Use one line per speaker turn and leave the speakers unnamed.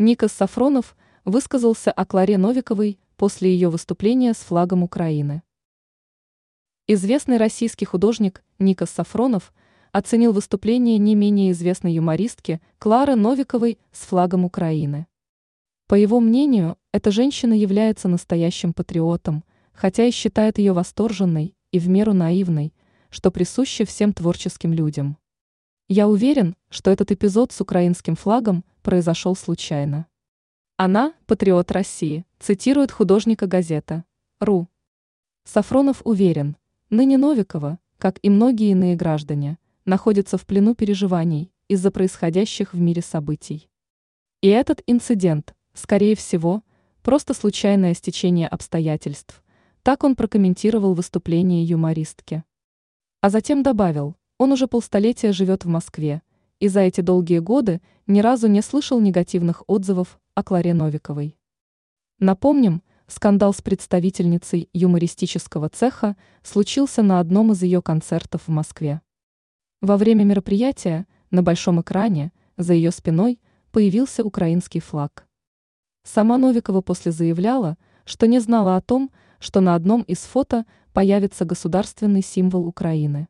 Никас Сафронов высказался о Кларе Новиковой после ее выступления с флагом Украины. Известный российский художник Никас Сафронов оценил выступление не менее известной юмористки Клары Новиковой с флагом Украины. По его мнению, эта женщина является настоящим патриотом, хотя и считает ее восторженной и в меру наивной, что присуще всем творческим людям. Я уверен, что этот эпизод с украинским флагом произошел случайно. Она – патриот России, цитирует художника газета «Ру». Сафронов уверен, ныне Новикова, как и многие иные граждане, находится в плену переживаний из-за происходящих в мире событий. И этот инцидент, скорее всего, просто случайное стечение обстоятельств. Так он прокомментировал выступление юмористки. А затем добавил, он уже полстолетия живет в Москве, и за эти долгие годы ни разу не слышал негативных отзывов о Кларе Новиковой. Напомним, скандал с представительницей юмористического цеха случился на одном из ее концертов в Москве. Во время мероприятия на большом экране за ее спиной появился украинский флаг. Сама Новикова после заявляла, что не знала о том, что на одном из фото появится государственный символ Украины.